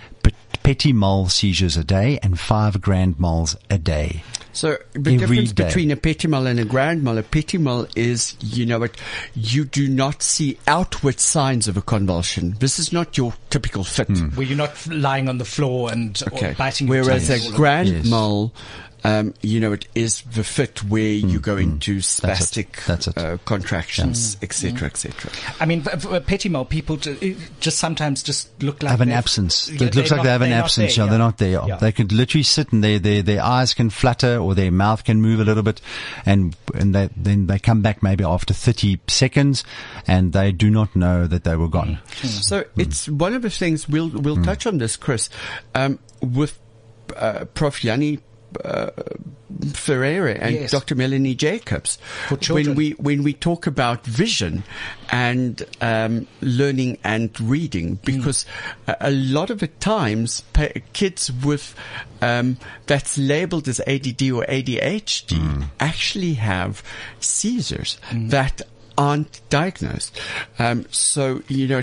petit mal seizures a day and five grand mals a day. So the Every difference day. between a petit mal and a grand mal, a petit mal is, you know what, you do not see outward signs of a convulsion. This is not your typical fit. Where you're not lying on the floor and Okay. biting your Whereas tongue. a grand Yes. mal, um, you know, it is the fit where you go into Mm, That's it. spastic That's it. Uh, contractions, Mm. etc., etc. I mean, for, for mal, people just sometimes just look like have an absence. Yeah, it looks they're like they have an absence. there, yeah, they're not there. yeah. Yeah. They could literally sit and they, they, their eyes can flutter or their mouth can move a little bit and, and they, then they come back maybe after 30 seconds and they do not know that they were gone. So Hmm. it's one of the things we'll we'll touch on this, Chris, um, with uh, Prof. Yanni uh, Ferreira and Yes. Dr. Melanie Jacobs. When we when we talk about vision and um, learning and reading, Hmm. because a, a lot of the times pa- kids with um, that's labeled as ADD or ADHD Hmm. actually have seizures that aren't diagnosed. Um, so, you know,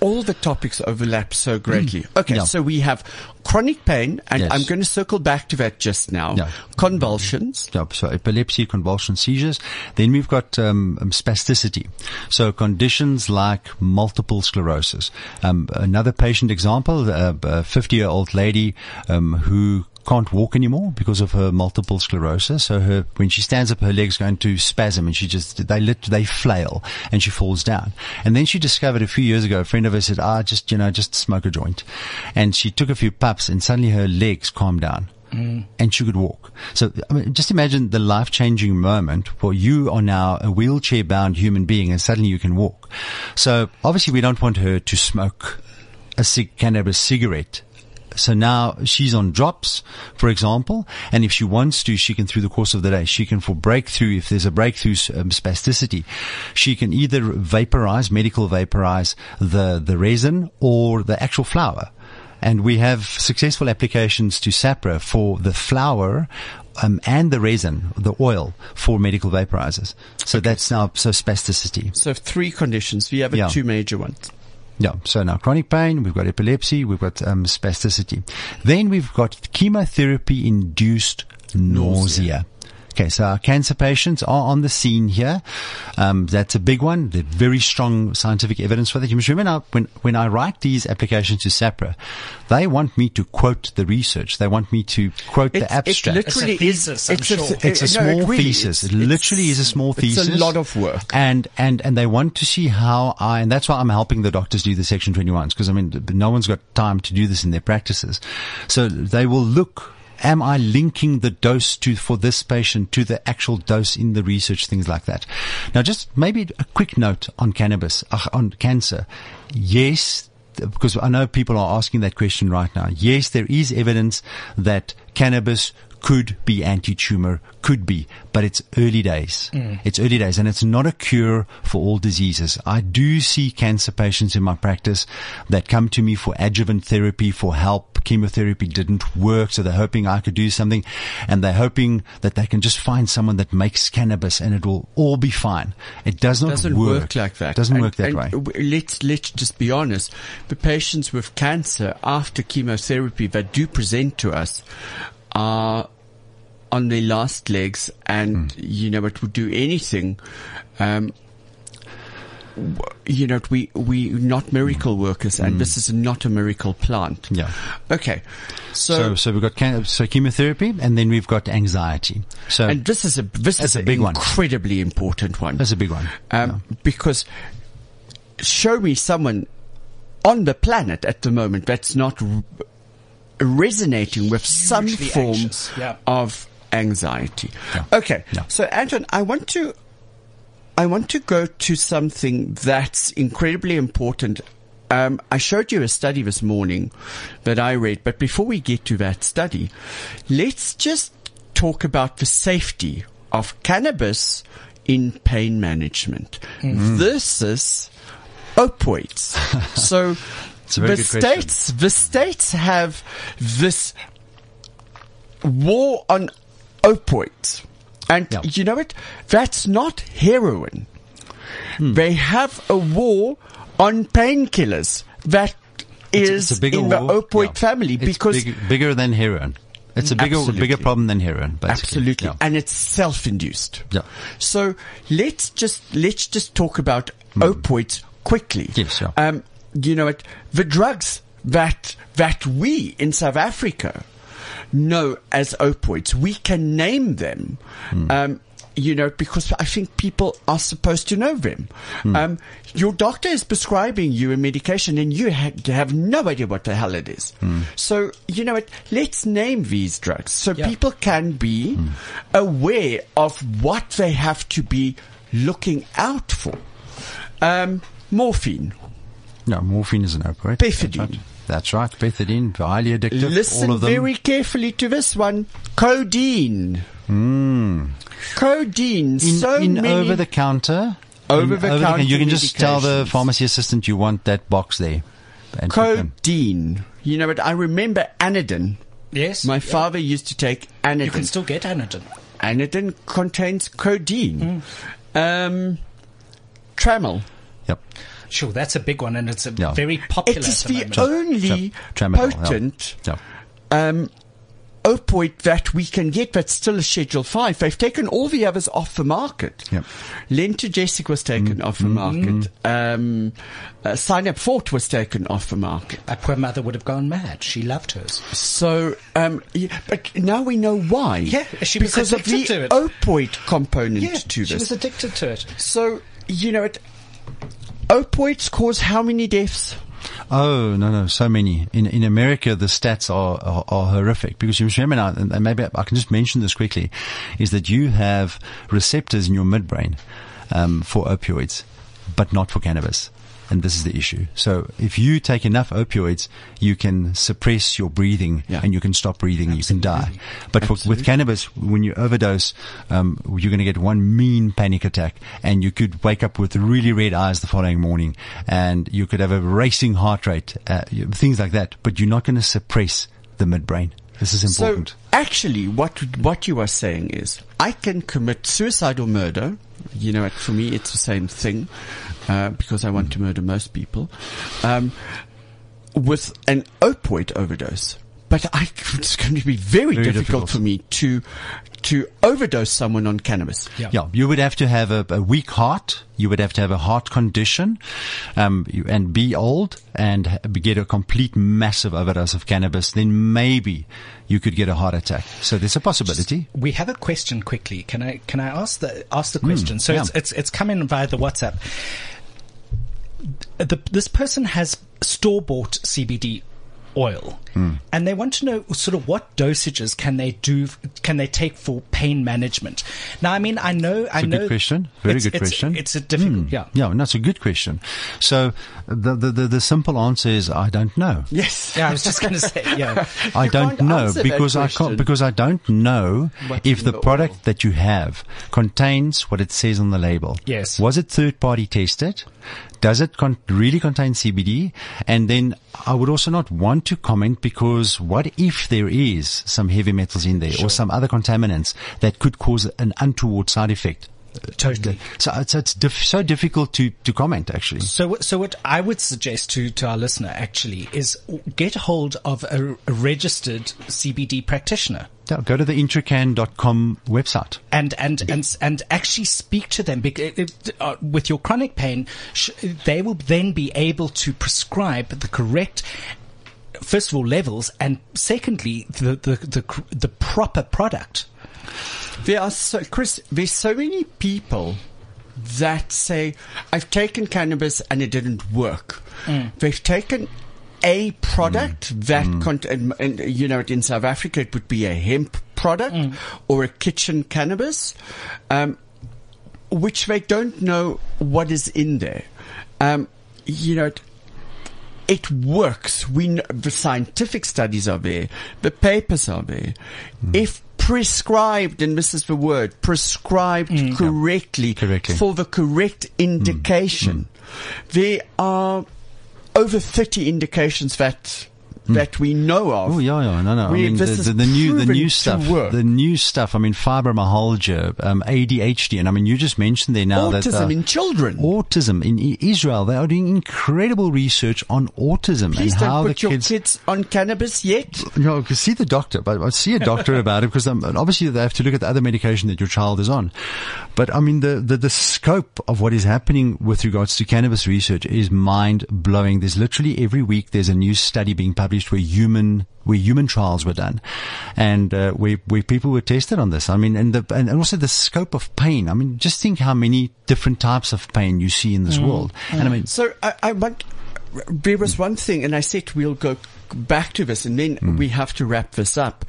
all the topics overlap so greatly. Okay, Yeah. so we have chronic pain, and Yes. I'm going to circle back to that just now. Yeah. Convulsions. Yeah, so epilepsy, convulsion, seizures. Then we've got um, um, spasticity. So conditions like multiple sclerosis. Um, another patient example, uh, a 50 year old lady um, who can't walk anymore because of her multiple sclerosis. So her, when she stands up, her legs go into spasm and she just, they lit, they flail and she falls down. And then she discovered a few years ago, a friend of hers said, ah, just, you know, just smoke a joint. And she took a few puffs and suddenly her legs calmed down and she could walk. So I mean, just imagine the life changing moment where you are now a wheelchair bound human being and suddenly you can walk. So obviously we don't want her to smoke a cig- cannabis cigarette. So now she's on drops, for example, and if she wants to, she can through the course of the day, she can for breakthrough, if there's a breakthrough um, spasticity, she can either vaporize, medical vaporize the, the resin or the actual flower and we have successful applications to SAHPRA for the flower um, and the resin, the oil for medical vaporizers. So that's now so spasticity. So three conditions. We have Yeah. two major ones. Yeah. So now chronic pain, we've got epilepsy, we've got um, spasticity. Then we've got chemotherapy induced nausea. Okay, so our cancer patients are on the scene here. Um, that's a big one. There's very strong scientific evidence for that. You must remember now, when, when I write these applications to SAHPRA, they want me to quote the research. They want me to quote the abstract. It literally It's a thesis, is. I'm it's sure. a, It's a no, it small really thesis. is. It literally is a small thesis. It's a lot of work. And, and, and they want to see how I, and that's why I'm helping the doctors do the section 21s, because I mean, no one's got time to do this in their practices. So they will look, am I linking the dose to, for this patient to the actual dose in the research, things like that. Now just maybe a quick note on cannabis, uh, on cancer. Yes, because I know people are asking that question right now. Yes, there is evidence that cannabis could be anti-tumor, could be, but it's early days. It's early days and it's not a cure for all diseases. I do see cancer patients in my practice that come to me for adjuvant therapy, for help. Chemotherapy didn't work, so they're hoping I could do something and they're hoping that they can just find someone that makes cannabis and it will all be fine. It does not doesn't work, like that. It Doesn't And- work that way. Let's let's just be honest. The patients with cancer after chemotherapy that do present to us are on their last legs, and Hmm. you know, it would do anything. Um, you know, we we not miracle workers, and this is not a miracle plant. Yeah. Okay. So, So, so we've got can- so chemotherapy, and then we've got anxiety. So and this is a this is a big one. incredibly important one. that's a big one. um, because show me someone on the planet at the moment that's not r- resonating with some form yeah. of anxiety. Yeah. Okay, Yeah. so Anton, I want to I want to go to something that's incredibly important. Um, I showed you a study this morning that I read, but before we get to that study, let's just talk about the safety of cannabis in pain management Mm-hmm. versus opioids. <laughs> so It's a very the question. states, the states have this war on opioids. And Yeah. you know what? That's not heroin. Hmm. They have a war on painkillers that is it's bigger in the war. opioid Yeah. family It's because big- bigger than heroin. It's a bigger Absolutely. bigger problem than heroin. Basically. Absolutely. Yeah. And it's self-induced. Yeah. So let's just, let's just talk about opioids quickly. Yes, yeah. Um, you know what? The drugs that, that we in South Africa know as opioids, we can name them. Hmm. Um, you know, because I think people are supposed to know them. Hmm. Um, your doctor is prescribing you a medication and you ha- have no idea what the hell it is. Hmm. So, you know what? Let's name these drugs so Yeah. people can be Hmm. aware of what they have to be looking out for. Um, morphine. No, morphine is an opioid. Pethidine. That's right. That's highly addictive. Listen all of them. very carefully to this one. Codeine. Codeine. Hmm. in, so in many. over the counter. Over in the counter You can just tell the pharmacy assistant you want that box there. And. Codeine. You know what? I remember Anodin. Yes. My yeah. father used to take Anodin. You can still get Anodin. Anodin contains codeine. Hmm. Um, Tramal. Yep. Sure, that's a big one, and it's a Yeah. very popular. It is the the only Tra- tramadol, yeah. potent Yeah. um, opioid that we can get that's still a Schedule 5. They've taken all the others off the market. Yep. Lentogesic was taken off the market. Um, uh, Synap Forte was taken off the market. My poor mother would have gone mad. She loved hers. So, um, yeah, but now we know why. Yeah, she was because of the to it. opioid component Yeah, to this. she was addicted to it. so, you know, it, opioids cause how many deaths? Oh no no so many. In in America the stats are are, are horrific. Because you remember now and maybe I can just mention this quickly is that you have receptors in your midbrain um, for opioids but not for cannabis and this is the issue. So if you take enough opioids you can suppress your breathing Yeah. and you can stop breathing and you can die. But for, with cannabis when you overdose um, you're going to get one mean panic attack and you could wake up with really red eyes the following morning and you could have a racing heart rate uh, things like that but you're not going to suppress the midbrain. This is important. So actually, what what you are saying is, I can commit suicide or murder. You know, for me, it's the same thing uh, because I want to murder most people um, with an opioid overdose. But I, it's going to be very, Very difficult, difficult. for me to to overdose someone on cannabis. Yeah. Yeah, you would have to have a, a weak heart. You would have to have a heart condition, um, and be old and get a complete massive overdose of cannabis. Then maybe you could get a heart attack. So there's a possibility. We have a question quickly. Can I can I ask the ask the question? so yeah. it's it's it's come in via the WhatsApp. The, this person has store bought CBD oil, and they want to know sort of what dosages can they do can they take for pain management. Now, I mean, I know I a know good question. Very it's- good it's- question. It's a difficult, Hmm. yeah. Yeah, that's a good question. So the, the, the, the simple answer is I don't know. Yes. Yeah, I was just going to say, yeah. <laughs> I You don't know because I can't because I don't know What's if the the product oil. that you have contains what it says on the label. Yes. Was it third party tested? Does it con- really contain CBD? And then I would also not want to comment because what if there is some heavy metals in there or some other contaminants that could cause an untoward side effect? Totally. So it's, it's diff- so difficult to, to comment actually. So, what- so what I would suggest to, to our listener actually is get hold of a, a registered CBD practitioner. Yeah, go to the intracann.com website. and and and and actually speak to them because uh, with your chronic pain, they will then be able to prescribe the correct. First of all, levels, and secondly, the the the, the proper product. There are so, Chris, there's so many people that say, I've taken cannabis and it didn't work. They've taken a product that, cont- and, and, you know, in South Africa it would be a hemp product or a kitchen cannabis, um, which they don't know what is in there. Um, you know, it works. We know, the scientific studies are there, the papers are there. Hmm. If prescribed, and this is the word, prescribed hmm. correctly, Correctly. for the correct hmm. indication, there are over 30 indications that that we know of. Oh yeah, yeah, no, no. We- I mean, the, the, the new, the new stuff, the new stuff. I mean, fibromyalgia, um, ADHD, and I mean, you just mentioned there now that Autism uh, in children. autism in Israel, they are doing incredible research on autism Please and how the your kids. kids on cannabis yet. No, because see the doctor, but see a doctor <laughs> about it because um, obviously they have to look at the other medication that your child is on. But I mean, the, the, the scope of what is happening with regards to cannabis research is mind blowing. There's literally every week there's a new study being published where human where human trials were done, and uh, where where people were tested on this. I mean, and the and also the scope of pain. I mean, just think how many different types of pain you see in this world. And I mean, So I, I want. There was one thing, and I said we'll go back to this, and then Hmm. we have to wrap this up.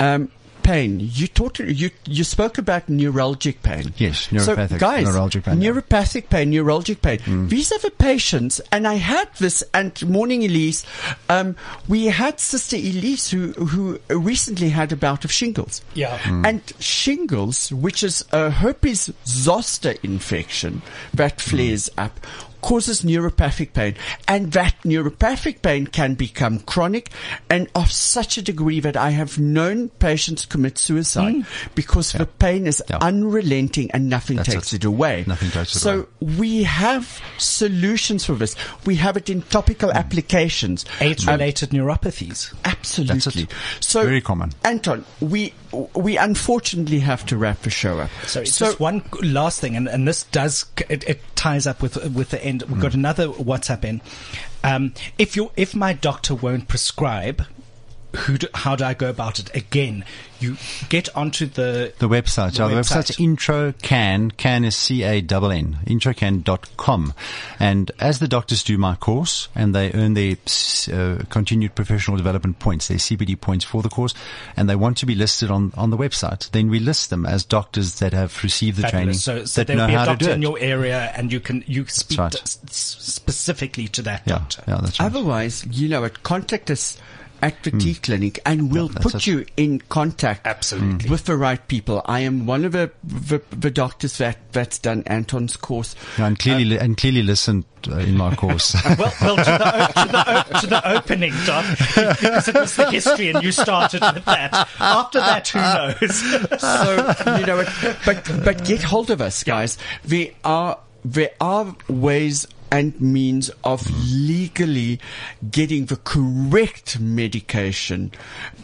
Um, pain. You talked. You you spoke about neuralgic pain. Yes, neuropathic, So neuropathic, guys, neuralgic pain, yeah. Neuropathic pain, neuralgic pain. These are the patients, and I had this. And morning, Elise. Um, we had Sister Elise who who recently had a bout of shingles. Yeah. Hmm. And shingles, which is a herpes zoster infection that flares up, causes neuropathic pain. And that neuropathic pain can become chronic and of such a degree that I have known patients commit suicide because the pain is Yeah. unrelenting and nothing That's takes it. it, away. Nothing takes it so away. we have solutions for this. We have it in topical applications. AIDS Um, related neuropathies. Absolutely. That's it. So Very common. Anton, we we unfortunately have to wrap the show up. So, just one last thing, and, and this does it, it ties up with with the end. We've got another WhatsApp in. Um, if you if my doctor won't prescribe, who do, how do I go about it? Again, you get onto the The website. The The, website. website's intracann, can is C-A-N-N, intracann.com. And as the doctors do my course and they earn their uh, continued professional development points, their CBD points for the course, and they want to be listed on, on the website, then we list them as doctors that have received the training. So, so that there'll know be a how to do doctor in your area, and you can you speak right. to- s- specifically to that yeah, doctor. yeah, that's right. Otherwise, you know, it contact us at the T clinic and we'll Hmm. put it. you in contact Absolutely. with the right people. I am one of the the, the doctors that that's done Anton's course. Yeah, and clearly, li- and clearly listened uh, in my <laughs> course. Well, well, to the, o- to, the o- to the opening, Doc, because it was the history, and you started with that. After that, who knows? so you know, it, but but get hold of us, guys. There are there are ways and means of legally getting the correct medication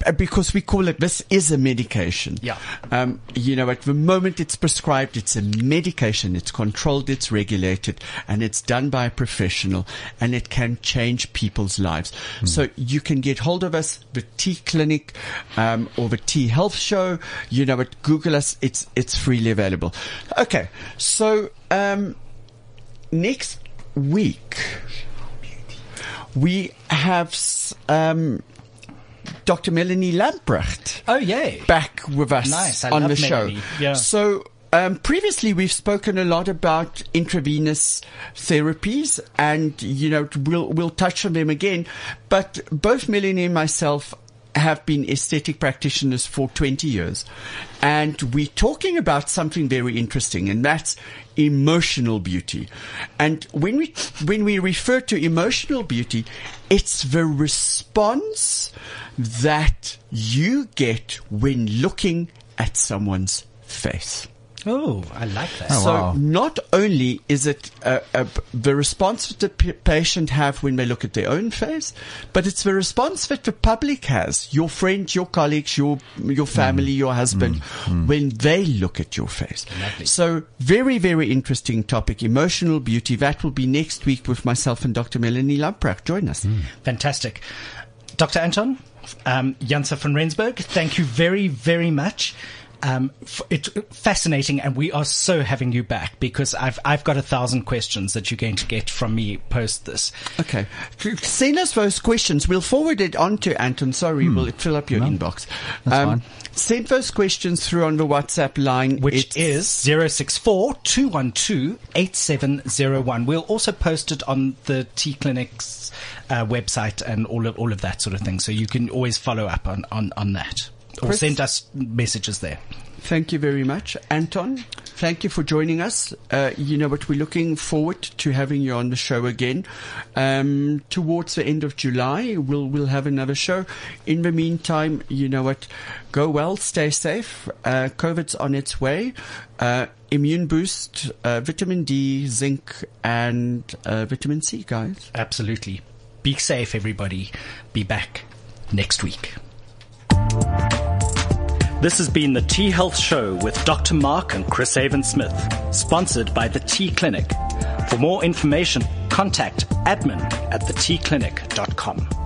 uh, because we call it this is a medication. Yeah. Um, you know, at the moment it's prescribed, it's a medication. It's controlled, it's regulated, and it's done by a professional, and it can change people's lives. So you can get hold of us, the T Clinic, um, or the T Health Show. You know, at Google us. It's it's freely available. Okay, so um, next week we have um, Dr. Melanie Lamprecht Oh, yay. back with us Nice, on the show. Yeah. So um, previously we've spoken a lot about intravenous therapies, and you know we'll we'll touch on them again. But both Melanie and myself have been aesthetic practitioners for 20 years, and we're talking about something very interesting, and that's emotional beauty. And when we when we refer to emotional beauty, it's the response that you get when looking at someone's face. Oh, I like that. Oh, so wow. not only is it uh, uh, the response that the p- patient have when they look at their own face, but it's the response that the public has, your friends, your colleagues, your your family, your husband, when they look at your face. Lovely. So very, very interesting topic, emotional beauty. That will be next week with myself and Dr. Melanie Lamprecht. Join us. Fantastic. Dr. Anton, um, Janse van Rensburg, thank you very, very much. Um, f- it's fascinating, and we are so having you back because I've I've got a thousand questions that you're going to get from me post this. Okay. Send us those questions. We'll forward it on to Anton. Sorry, we'll fill up your inbox. Hmm. Um, That's fine. Send those questions through on the WhatsApp line. which It's- is 064 212 8701. We'll also post it on the T Clinic's uh, website and all of, all of that sort of thing. So you can always follow up on, on, on that or Chris? send us messages there. Thank you very much. Anton? thank you for joining us. Uh, you know what? We're looking forward to having you on the show again. Um, towards the end of July, we'll we'll have another show. In the meantime, you know what? Go well, stay safe. Uh, COVID's on its way. Uh, immune boost, uh, vitamin D, zinc, and uh, vitamin C, guys. Absolutely. Be safe, everybody. Be back next week. This has been the T Health Show with Dr. Mark and Chris Avon Smith, sponsored by the T Clinic. For more information, contact admin at thetclinic.com.